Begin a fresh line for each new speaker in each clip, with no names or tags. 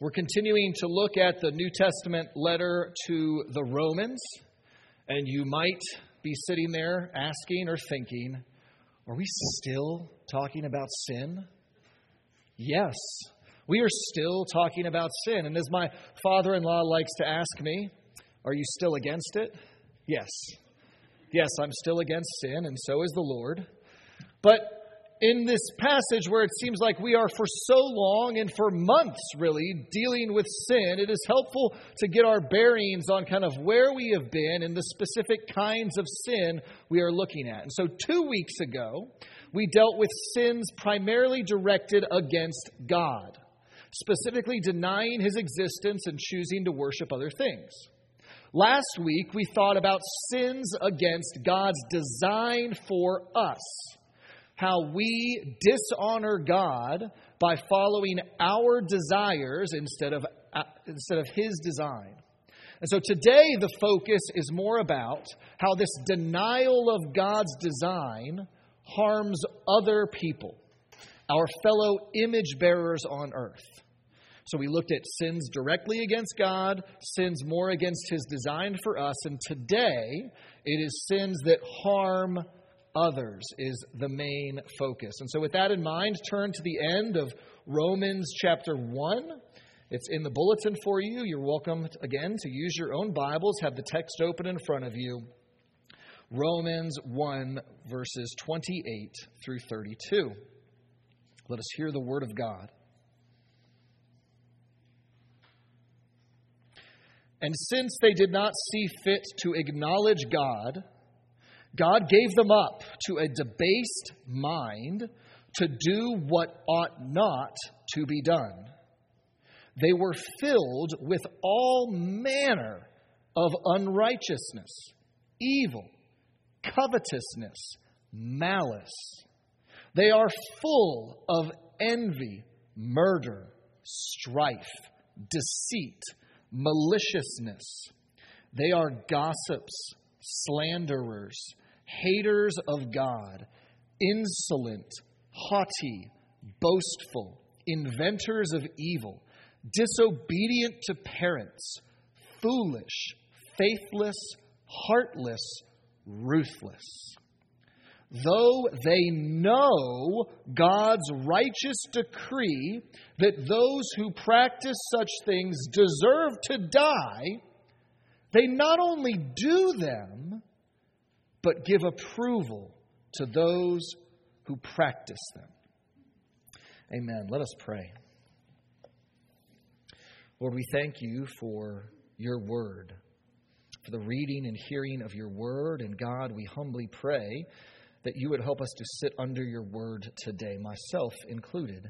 We're continuing to look at the New Testament letter to the Romans, and you might be sitting there asking or thinking, are we still talking about sin? Yes, we are still talking about sin. And as my father in law likes to ask me, are you still against it? Yes. Yes, I'm still against sin, and so is the Lord. But in this passage where it seems like we are for so long and for months really dealing with sin, it is helpful to get our bearings on kind of where we have been and the specific kinds of sin we are looking at. And so, two weeks ago, we dealt with sins primarily directed against God, specifically denying his existence and choosing to worship other things. Last week, we thought about sins against God's design for us how we dishonor God by following our desires instead of, uh, instead of His design. And so today the focus is more about how this denial of God's design harms other people, our fellow image bearers on earth. So we looked at sins directly against God, sins more against His design for us, and today it is sins that harm others is the main focus. And so, with that in mind, turn to the end of Romans chapter 1. It's in the bulletin for you. You're welcome, again, to use your own Bibles, have the text open in front of you. Romans 1, verses 28 through 32. Let us hear the word of God. And since they did not see fit to acknowledge God, God gave them up to a debased mind to do what ought not to be done. They were filled with all manner of unrighteousness, evil, covetousness, malice. They are full of envy, murder, strife, deceit, maliciousness. They are gossips, slanderers haters of God, insolent, haughty, boastful, inventors of evil, disobedient to parents, foolish, faithless, heartless, ruthless. Though they know God's righteous decree that those who practice such things deserve to die, they not only do them, but give approval to those who practice them. Amen. Let us pray. Lord, we thank you for your word, for the reading and hearing of your word. And God, we humbly pray that you would help us to sit under your word today, myself included.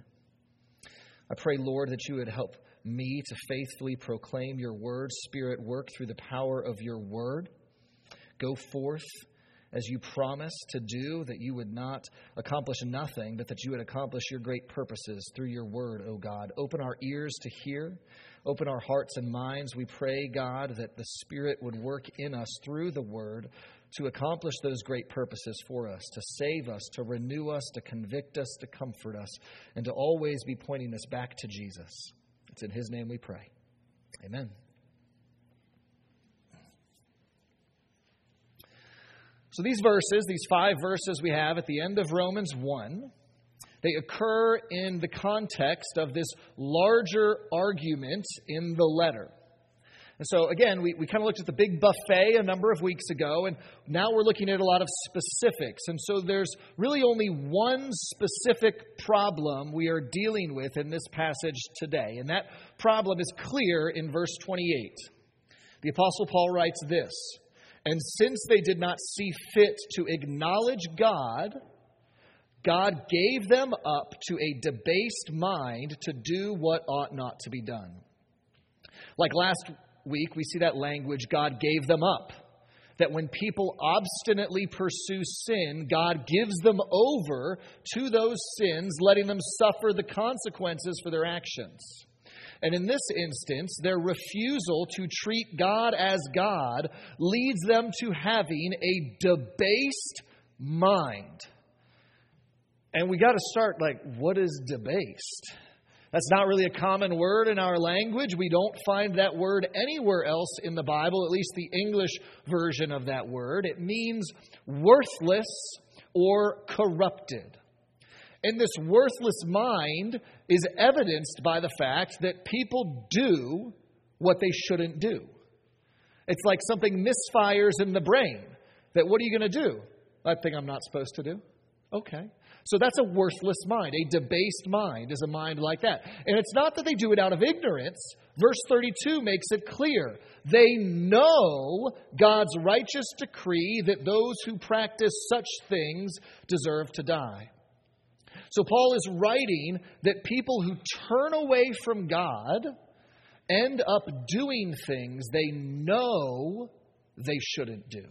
I pray, Lord, that you would help me to faithfully proclaim your word, Spirit, work through the power of your word. Go forth as you promised to do, that you would not accomplish nothing, but that you would accomplish your great purposes through your word, O God. Open our ears to hear, open our hearts and minds. We pray, God, that the Spirit would work in us through the word to accomplish those great purposes for us, to save us, to renew us, to convict us, to comfort us, and to always be pointing us back to Jesus. It's in His name we pray. Amen. So these verses, these five verses we have at the end of Romans 1, they occur in the context of this larger argument in the letter. And so, again, we, we kind of looked at the big buffet a number of weeks ago, and now we're looking at a lot of specifics. And so, there's really only one specific problem we are dealing with in this passage today, and that problem is clear in verse 28. The Apostle Paul writes this and since they did not see fit to acknowledge God, God gave them up to a debased mind to do what ought not to be done. Like last week, we see that language God gave them up. That when people obstinately pursue sin, God gives them over to those sins, letting them suffer the consequences for their actions. And in this instance, their refusal to treat God as God leads them to having a debased mind. And we got to start like, what is debased? That's not really a common word in our language. We don't find that word anywhere else in the Bible, at least the English version of that word. It means worthless or corrupted. And this worthless mind is evidenced by the fact that people do what they shouldn't do. It's like something misfires in the brain. That what are you going to do? That thing I'm not supposed to do. Okay. So that's a worthless mind. A debased mind is a mind like that. And it's not that they do it out of ignorance. Verse 32 makes it clear. They know God's righteous decree that those who practice such things deserve to die. So Paul is writing that people who turn away from God end up doing things they know they shouldn't do.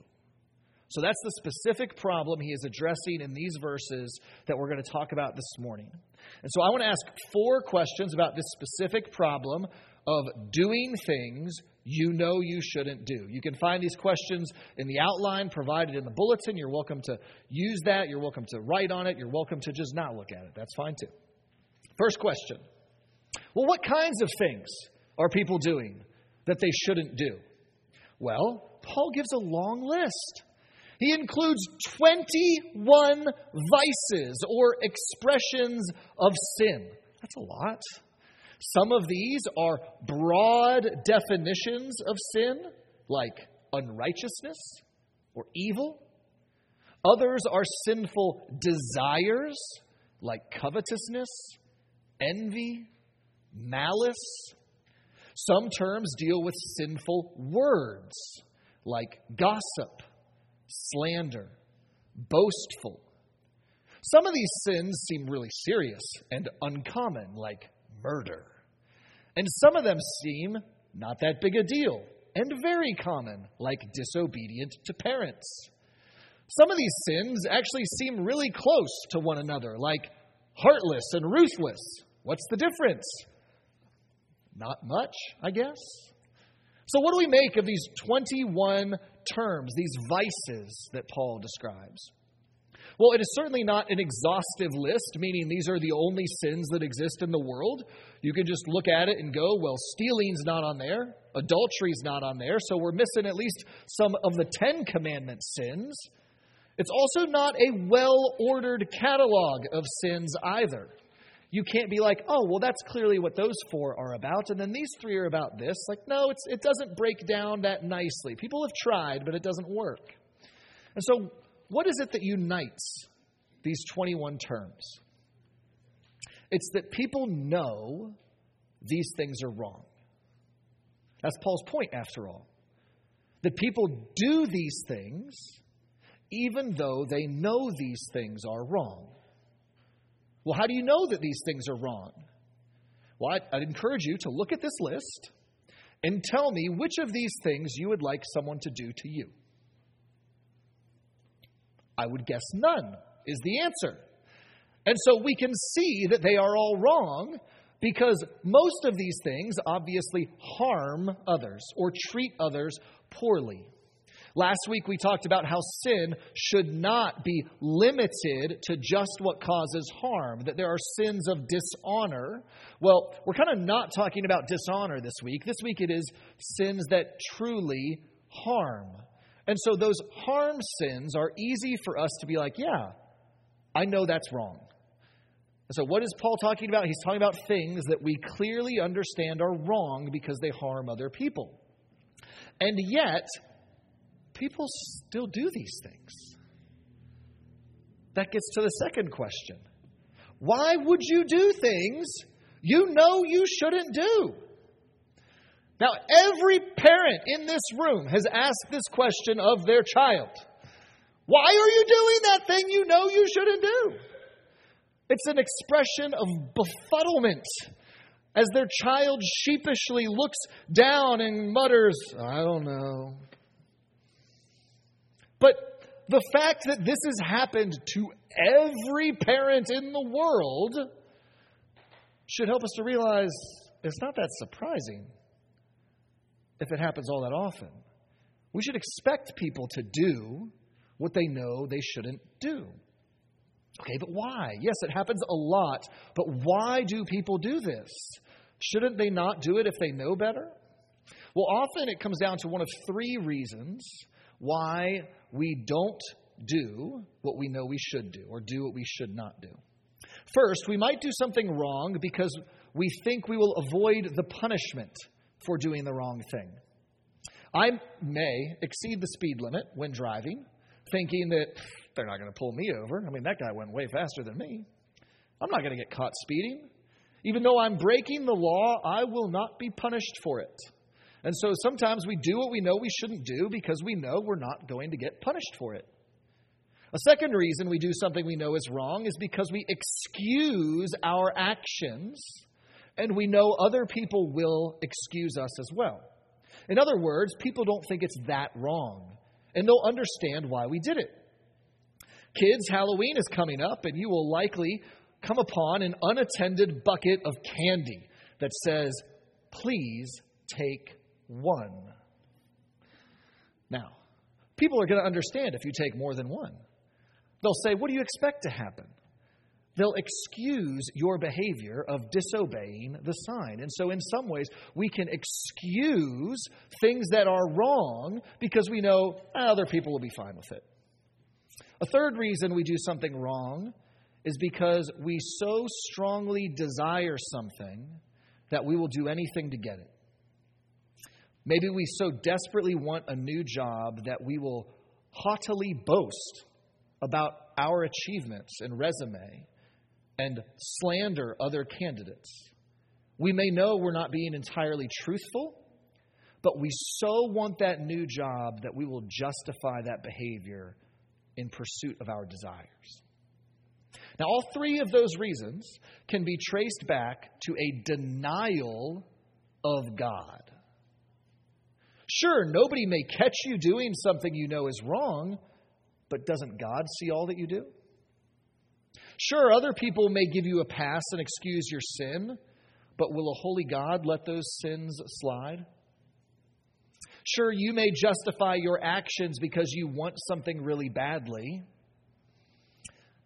So that's the specific problem he is addressing in these verses that we're going to talk about this morning. And so I want to ask four questions about this specific problem of doing things you know you shouldn't do. You can find these questions in the outline provided in the bulletin. You're welcome to use that. You're welcome to write on it. You're welcome to just not look at it. That's fine too. First question Well, what kinds of things are people doing that they shouldn't do? Well, Paul gives a long list. He includes 21 vices or expressions of sin. That's a lot. Some of these are broad definitions of sin, like unrighteousness or evil. Others are sinful desires, like covetousness, envy, malice. Some terms deal with sinful words, like gossip slander, boastful. Some of these sins seem really serious and uncommon, like murder. And some of them seem not that big a deal and very common, like disobedient to parents. Some of these sins actually seem really close to one another, like heartless and ruthless. What's the difference? Not much, I guess. So, what do we make of these 21 terms, these vices that Paul describes? Well, it is certainly not an exhaustive list, meaning these are the only sins that exist in the world. You can just look at it and go, well, stealing's not on there, adultery's not on there, so we're missing at least some of the Ten Commandment sins. It's also not a well ordered catalog of sins either. You can't be like, oh, well, that's clearly what those four are about, and then these three are about this. Like, no, it's, it doesn't break down that nicely. People have tried, but it doesn't work. And so, what is it that unites these 21 terms? It's that people know these things are wrong. That's Paul's point, after all. That people do these things even though they know these things are wrong. Well, how do you know that these things are wrong? Well, I'd, I'd encourage you to look at this list and tell me which of these things you would like someone to do to you. I would guess none is the answer. And so we can see that they are all wrong because most of these things obviously harm others or treat others poorly. Last week we talked about how sin should not be limited to just what causes harm, that there are sins of dishonor. Well, we're kind of not talking about dishonor this week. This week it is sins that truly harm. And so those harm sins are easy for us to be like, yeah, I know that's wrong. So, what is Paul talking about? He's talking about things that we clearly understand are wrong because they harm other people. And yet, people still do these things. That gets to the second question Why would you do things you know you shouldn't do? Now, every parent in this room has asked this question of their child Why are you doing that thing you know you shouldn't do? It's an expression of befuddlement as their child sheepishly looks down and mutters, I don't know. But the fact that this has happened to every parent in the world should help us to realize it's not that surprising if it happens all that often. We should expect people to do what they know they shouldn't do. Okay, but why? Yes, it happens a lot, but why do people do this? Shouldn't they not do it if they know better? Well, often it comes down to one of three reasons why we don't do what we know we should do or do what we should not do. First, we might do something wrong because we think we will avoid the punishment for doing the wrong thing. I may exceed the speed limit when driving, thinking that they're not going to pull me over. I mean, that guy went way faster than me. I'm not going to get caught speeding. Even though I'm breaking the law, I will not be punished for it. And so sometimes we do what we know we shouldn't do because we know we're not going to get punished for it. A second reason we do something we know is wrong is because we excuse our actions and we know other people will excuse us as well. In other words, people don't think it's that wrong and they'll understand why we did it. Kids, Halloween is coming up, and you will likely come upon an unattended bucket of candy that says, Please take one. Now, people are going to understand if you take more than one. They'll say, What do you expect to happen? They'll excuse your behavior of disobeying the sign. And so, in some ways, we can excuse things that are wrong because we know ah, other people will be fine with it. A third reason we do something wrong is because we so strongly desire something that we will do anything to get it. Maybe we so desperately want a new job that we will haughtily boast about our achievements and resume and slander other candidates. We may know we're not being entirely truthful, but we so want that new job that we will justify that behavior in pursuit of our desires. Now, all three of those reasons can be traced back to a denial of God. Sure, nobody may catch you doing something you know is wrong, but doesn't God see all that you do? Sure, other people may give you a pass and excuse your sin, but will a holy God let those sins slide? Sure, you may justify your actions because you want something really badly,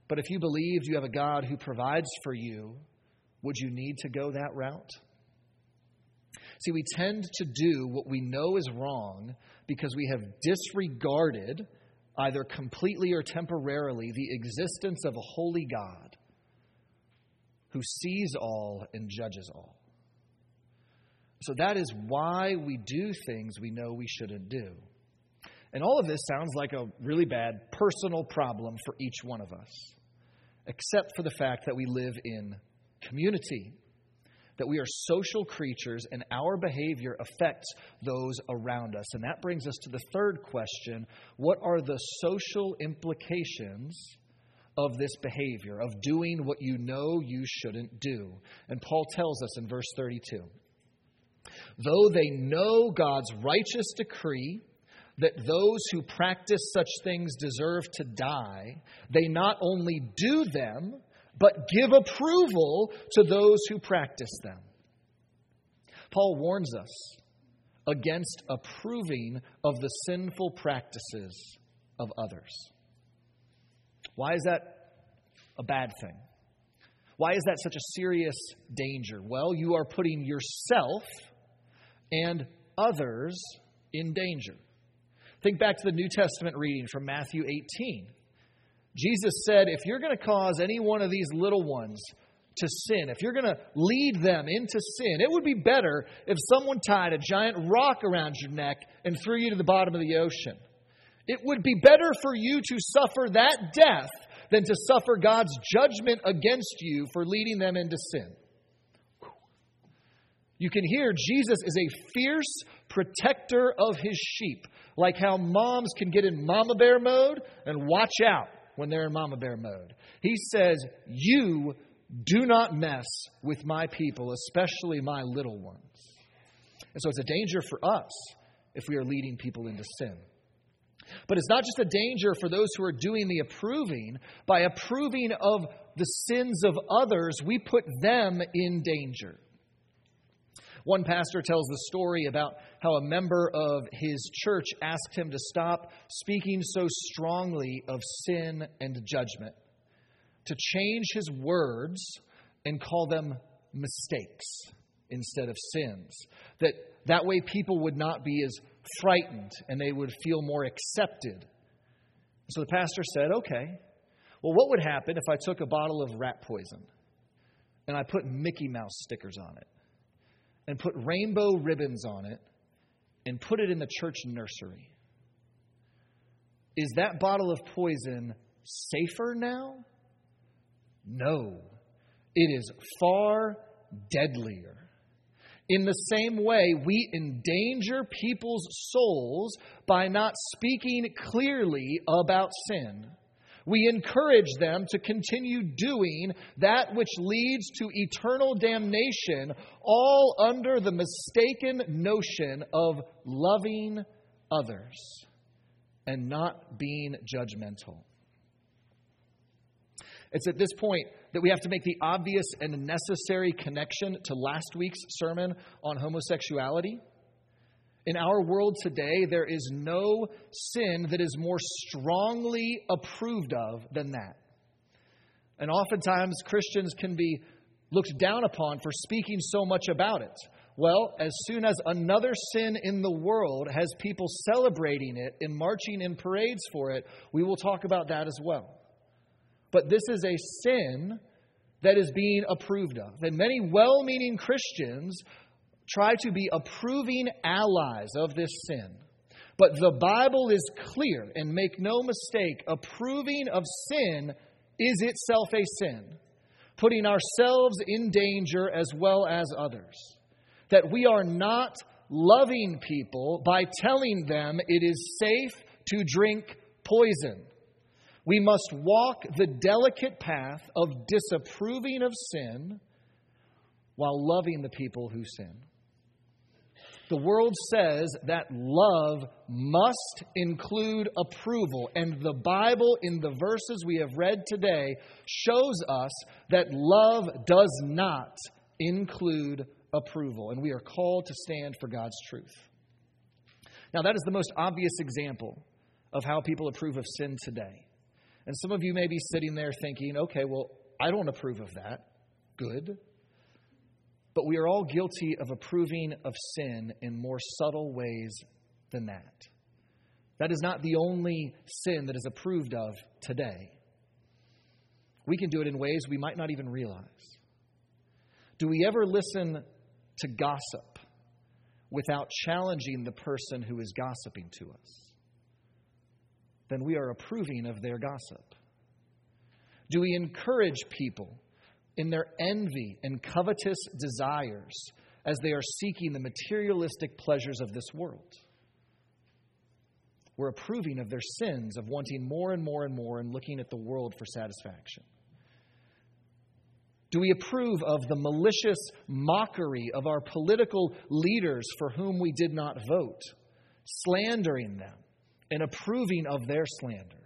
but if you believed you have a God who provides for you, would you need to go that route? See, we tend to do what we know is wrong because we have disregarded either completely or temporarily, the existence of a holy God who sees all and judges all. So that is why we do things we know we shouldn't do. And all of this sounds like a really bad personal problem for each one of us, except for the fact that we live in community that we are social creatures and our behavior affects those around us. And that brings us to the third question what are the social implications? Of this behavior, of doing what you know you shouldn't do. And Paul tells us in verse 32 though they know God's righteous decree that those who practice such things deserve to die, they not only do them, but give approval to those who practice them. Paul warns us against approving of the sinful practices of others. Why is that a bad thing? Why is that such a serious danger? Well, you are putting yourself and others in danger. Think back to the New Testament reading from Matthew 18. Jesus said, If you're going to cause any one of these little ones to sin, if you're going to lead them into sin, it would be better if someone tied a giant rock around your neck and threw you to the bottom of the ocean. It would be better for you to suffer that death than to suffer God's judgment against you for leading them into sin. You can hear Jesus is a fierce protector of his sheep, like how moms can get in mama bear mode and watch out when they're in mama bear mode. He says, You do not mess with my people, especially my little ones. And so it's a danger for us if we are leading people into sin. But it's not just a danger for those who are doing the approving. By approving of the sins of others, we put them in danger. One pastor tells the story about how a member of his church asked him to stop speaking so strongly of sin and judgment. to change his words and call them mistakes instead of sins. That that way people would not be as frightened and they would feel more accepted. So the pastor said, okay, well, what would happen if I took a bottle of rat poison and I put Mickey Mouse stickers on it and put rainbow ribbons on it and put it in the church nursery? Is that bottle of poison safer now? No, it is far deadlier. In the same way, we endanger people's souls by not speaking clearly about sin. We encourage them to continue doing that which leads to eternal damnation, all under the mistaken notion of loving others and not being judgmental. It's at this point that we have to make the obvious and necessary connection to last week's sermon on homosexuality. In our world today, there is no sin that is more strongly approved of than that. And oftentimes, Christians can be looked down upon for speaking so much about it. Well, as soon as another sin in the world has people celebrating it and marching in parades for it, we will talk about that as well. But this is a sin that is being approved of. And many well meaning Christians try to be approving allies of this sin. But the Bible is clear, and make no mistake, approving of sin is itself a sin, putting ourselves in danger as well as others. That we are not loving people by telling them it is safe to drink poison. We must walk the delicate path of disapproving of sin while loving the people who sin. The world says that love must include approval, and the Bible, in the verses we have read today, shows us that love does not include approval, and we are called to stand for God's truth. Now, that is the most obvious example of how people approve of sin today. And some of you may be sitting there thinking, okay, well, I don't approve of that. Good. But we are all guilty of approving of sin in more subtle ways than that. That is not the only sin that is approved of today. We can do it in ways we might not even realize. Do we ever listen to gossip without challenging the person who is gossiping to us? then we are approving of their gossip? Do we encourage people in their envy and covetous desires as they are seeking the materialistic pleasures of this world? We're approving of their sins of wanting more and more and more and looking at the world for satisfaction. Do we approve of the malicious mockery of our political leaders for whom we did not vote, slandering them? and approving of their slander.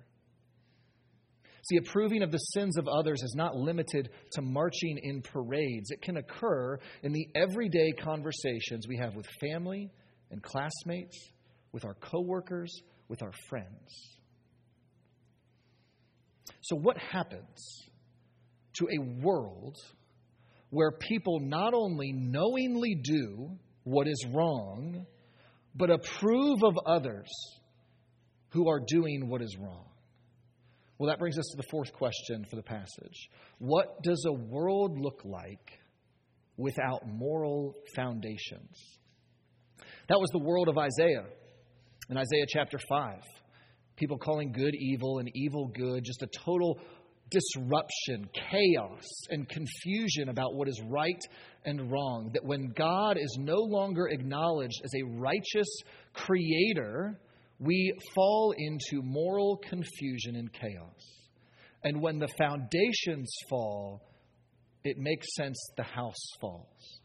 See, approving of the sins of others is not limited to marching in parades. It can occur in the everyday conversations we have with family and classmates, with our coworkers, with our friends. So, what happens to a world where people not only knowingly do what is wrong, but approve of others who are doing what is wrong. Well, that brings us to the fourth question for the passage. What does a world look like without moral foundations? That was the world of Isaiah in Isaiah chapter 5. People calling good evil and evil good, just a total disruption, chaos, and confusion about what is right and wrong. That when God is no longer acknowledged as a righteous creator, we fall into moral confusion and chaos. And when the foundations fall, it makes sense the house falls.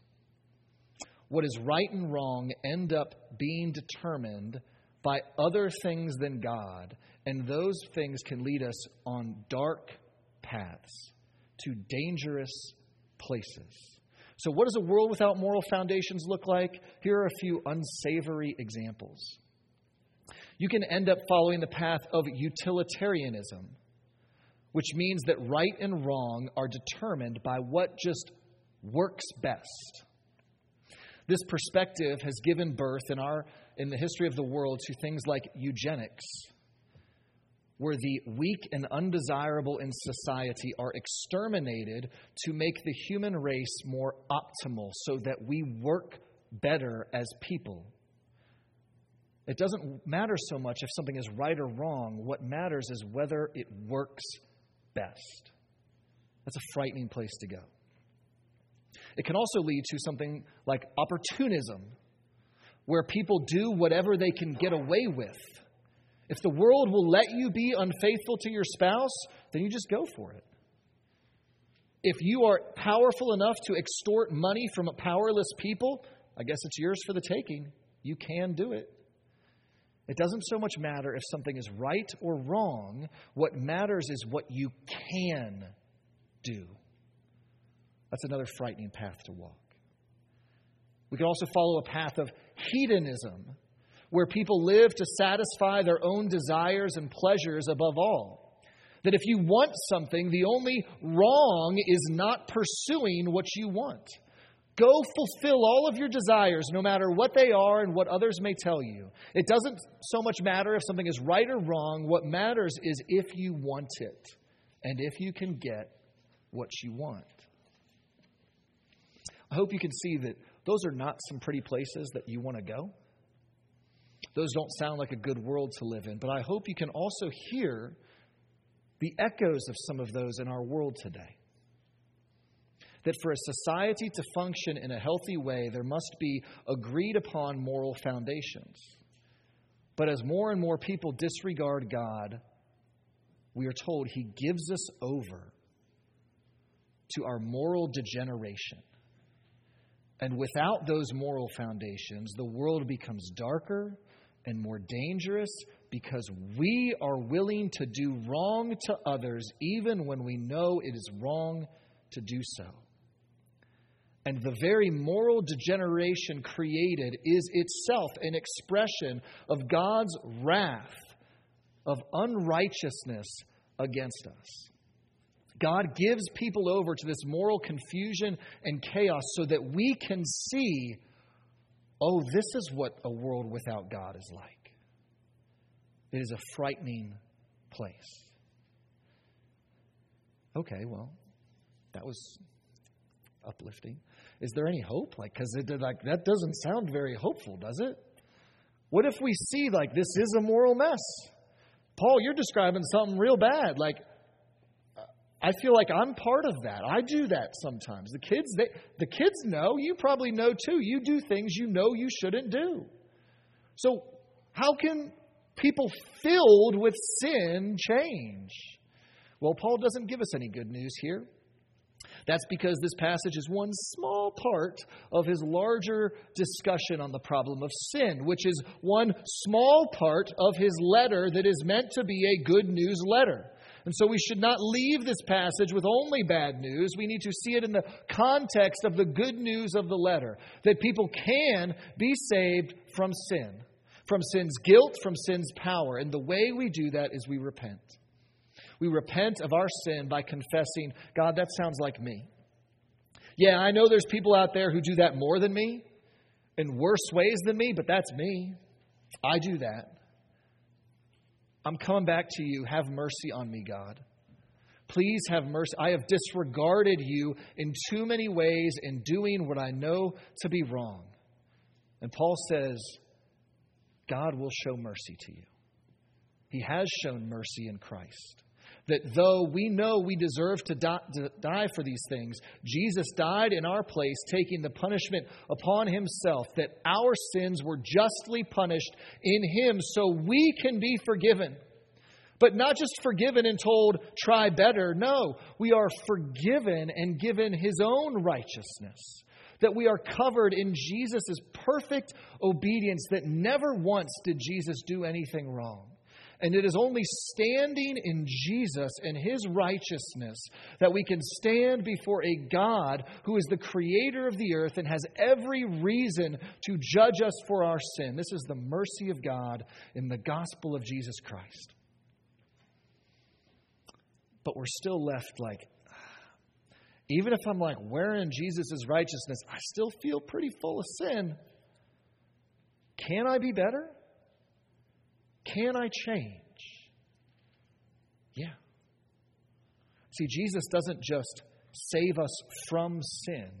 What is right and wrong end up being determined by other things than God, and those things can lead us on dark paths to dangerous places. So, what does a world without moral foundations look like? Here are a few unsavory examples you can end up following the path of utilitarianism, which means that right and wrong are determined by what just works best. This perspective has given birth in, our, in the history of the world to things like eugenics, where the weak and undesirable in society are exterminated to make the human race more optimal so that we work better as people. It doesn't matter so much if something is right or wrong. What matters is whether it works best. That's a frightening place to go. It can also lead to something like opportunism, where people do whatever they can get away with. If the world will let you be unfaithful to your spouse, then you just go for it. If you are powerful enough to extort money from powerless people, I guess it's yours for the taking. You can do it. It doesn't so much matter if something is right or wrong. What matters is what you can do. That's another frightening path to walk. We can also follow a path of hedonism, where people live to satisfy their own desires and pleasures above all. That if you want something, the only wrong is not pursuing what you want. Go fulfill all of your desires, no matter what they are and what others may tell you. It doesn't so much matter if something is right or wrong. What matters is if you want it and if you can get what you want. I hope you can see that those are not some pretty places that you want to go. Those don't sound like a good world to live in, but I hope you can also hear the echoes of some of those in our world today. That for a society to function in a healthy way, there must be agreed upon moral foundations. But as more and more people disregard God, we are told He gives us over to our moral degeneration. And without those moral foundations, the world becomes darker and more dangerous because we are willing to do wrong to others even when we know it is wrong to do so. And the very moral degeneration created is itself an expression of God's wrath, of unrighteousness against us. God gives people over to this moral confusion and chaos so that we can see oh, this is what a world without God is like. It is a frightening place. Okay, well, that was uplifting. Is there any hope? Like, because like that doesn't sound very hopeful, does it? What if we see like this is a moral mess? Paul, you're describing something real bad. Like, I feel like I'm part of that. I do that sometimes. The kids, they, the kids know. You probably know too. You do things you know you shouldn't do. So, how can people filled with sin change? Well, Paul doesn't give us any good news here. That's because this passage is one small part of his larger discussion on the problem of sin, which is one small part of his letter that is meant to be a good news letter. And so we should not leave this passage with only bad news. We need to see it in the context of the good news of the letter that people can be saved from sin, from sin's guilt, from sin's power. And the way we do that is we repent. We repent of our sin by confessing, God, that sounds like me. Yeah, I know there's people out there who do that more than me, in worse ways than me, but that's me. I do that. I'm coming back to you. Have mercy on me, God. Please have mercy. I have disregarded you in too many ways in doing what I know to be wrong. And Paul says, God will show mercy to you. He has shown mercy in Christ that though we know we deserve to die, for these things, Jesus died in our place, taking the punishment upon himself, that our sins were justly punished in him so we can be forgiven. But not just forgiven and told, try better. No, we are forgiven and given his own righteousness. That we are covered in Jesus' perfect obedience, that never once did Jesus do anything wrong. And it is only standing in Jesus and his righteousness that we can stand before a God who is the creator of the earth and has every reason to judge us for our sin. This is the mercy of God in the gospel of Jesus Christ. but we're still left like, even if I'm like wearing Jesus' righteousness, I still feel pretty full of sin. Can I be better? Can I change? Yeah. See, Jesus doesn't just save us from sin,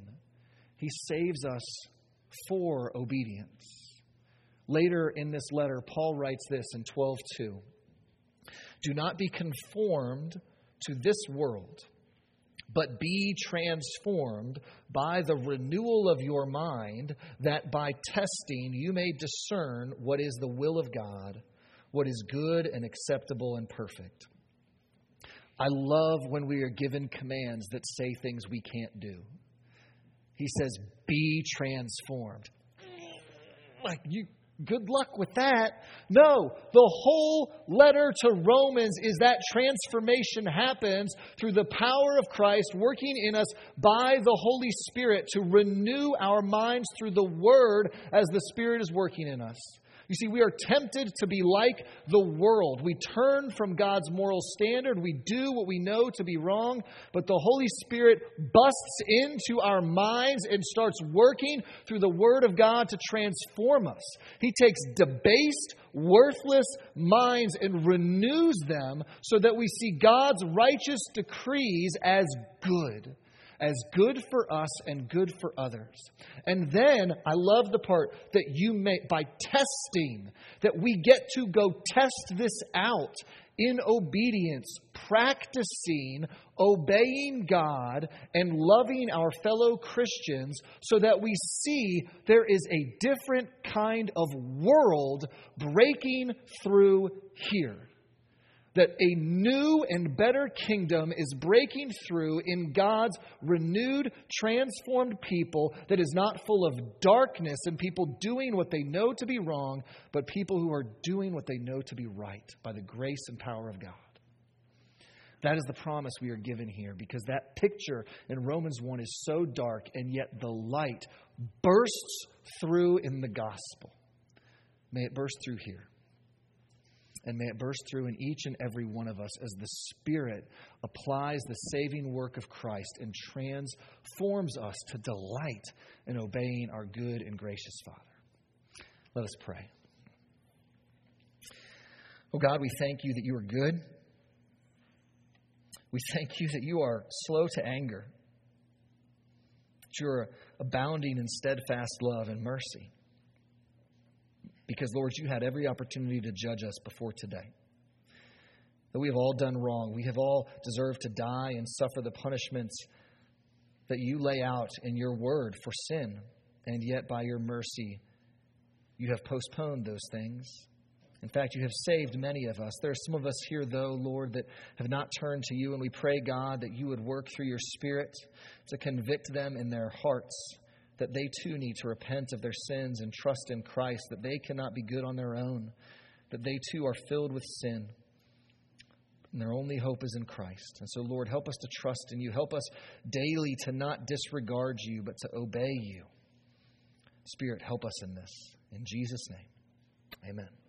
He saves us for obedience. Later in this letter, Paul writes this in 12:2. Do not be conformed to this world, but be transformed by the renewal of your mind, that by testing you may discern what is the will of God, what is good and acceptable and perfect. I love when we are given commands that say things we can't do. He says, Be transformed. Like, you, good luck with that. No, the whole letter to Romans is that transformation happens through the power of Christ working in us by the Holy Spirit to renew our minds through the Word as the Spirit is working in us. You see, we are tempted to be like the world. We turn from God's moral standard. We do what we know to be wrong, but the Holy Spirit busts into our minds and starts working through the Word of God to transform us. He takes debased, worthless minds and renews them so that we see God's righteous decrees as good as good for us and good for others. And then I love the part that you make by testing, that we get to go test this out in obedience, practicing obeying God and loving our fellow Christians so that we see there is a different kind of world breaking through here that a new and better kingdom is breaking through in God's renewed, transformed people that is not full of darkness and people doing what they know to be wrong, but people who are doing what they know to be right by the grace and power of God. That is the promise we are given here because that picture in Romans 1 is so dark, and yet the light bursts through in the gospel. May it burst through here. And may it burst through in each and every one of us as the Spirit applies the saving work of Christ and transforms us to delight in obeying our good and gracious Father. Let us pray. Oh God, we thank you that you are good. We thank you that you are slow to anger, that you are abounding in steadfast love and mercy. Because, Lord, you had every opportunity to judge us before today. That we have all done wrong. We have all deserved to die and suffer the punishments that you lay out in your word for sin. And yet, by your mercy, you have postponed those things. In fact, you have saved many of us. There are some of us here, though, Lord, that have not turned to you, and we pray, God, that you would work through your Spirit to convict them in their hearts that they too need to repent of their sins and trust in Christ, that they cannot be good on their own, that they too are filled with sin. And their only hope is in Christ. And so, Lord, help us to trust in you. Help us daily to not disregard you, but to obey you. Spirit, help us in this. In Jesus' name, amen.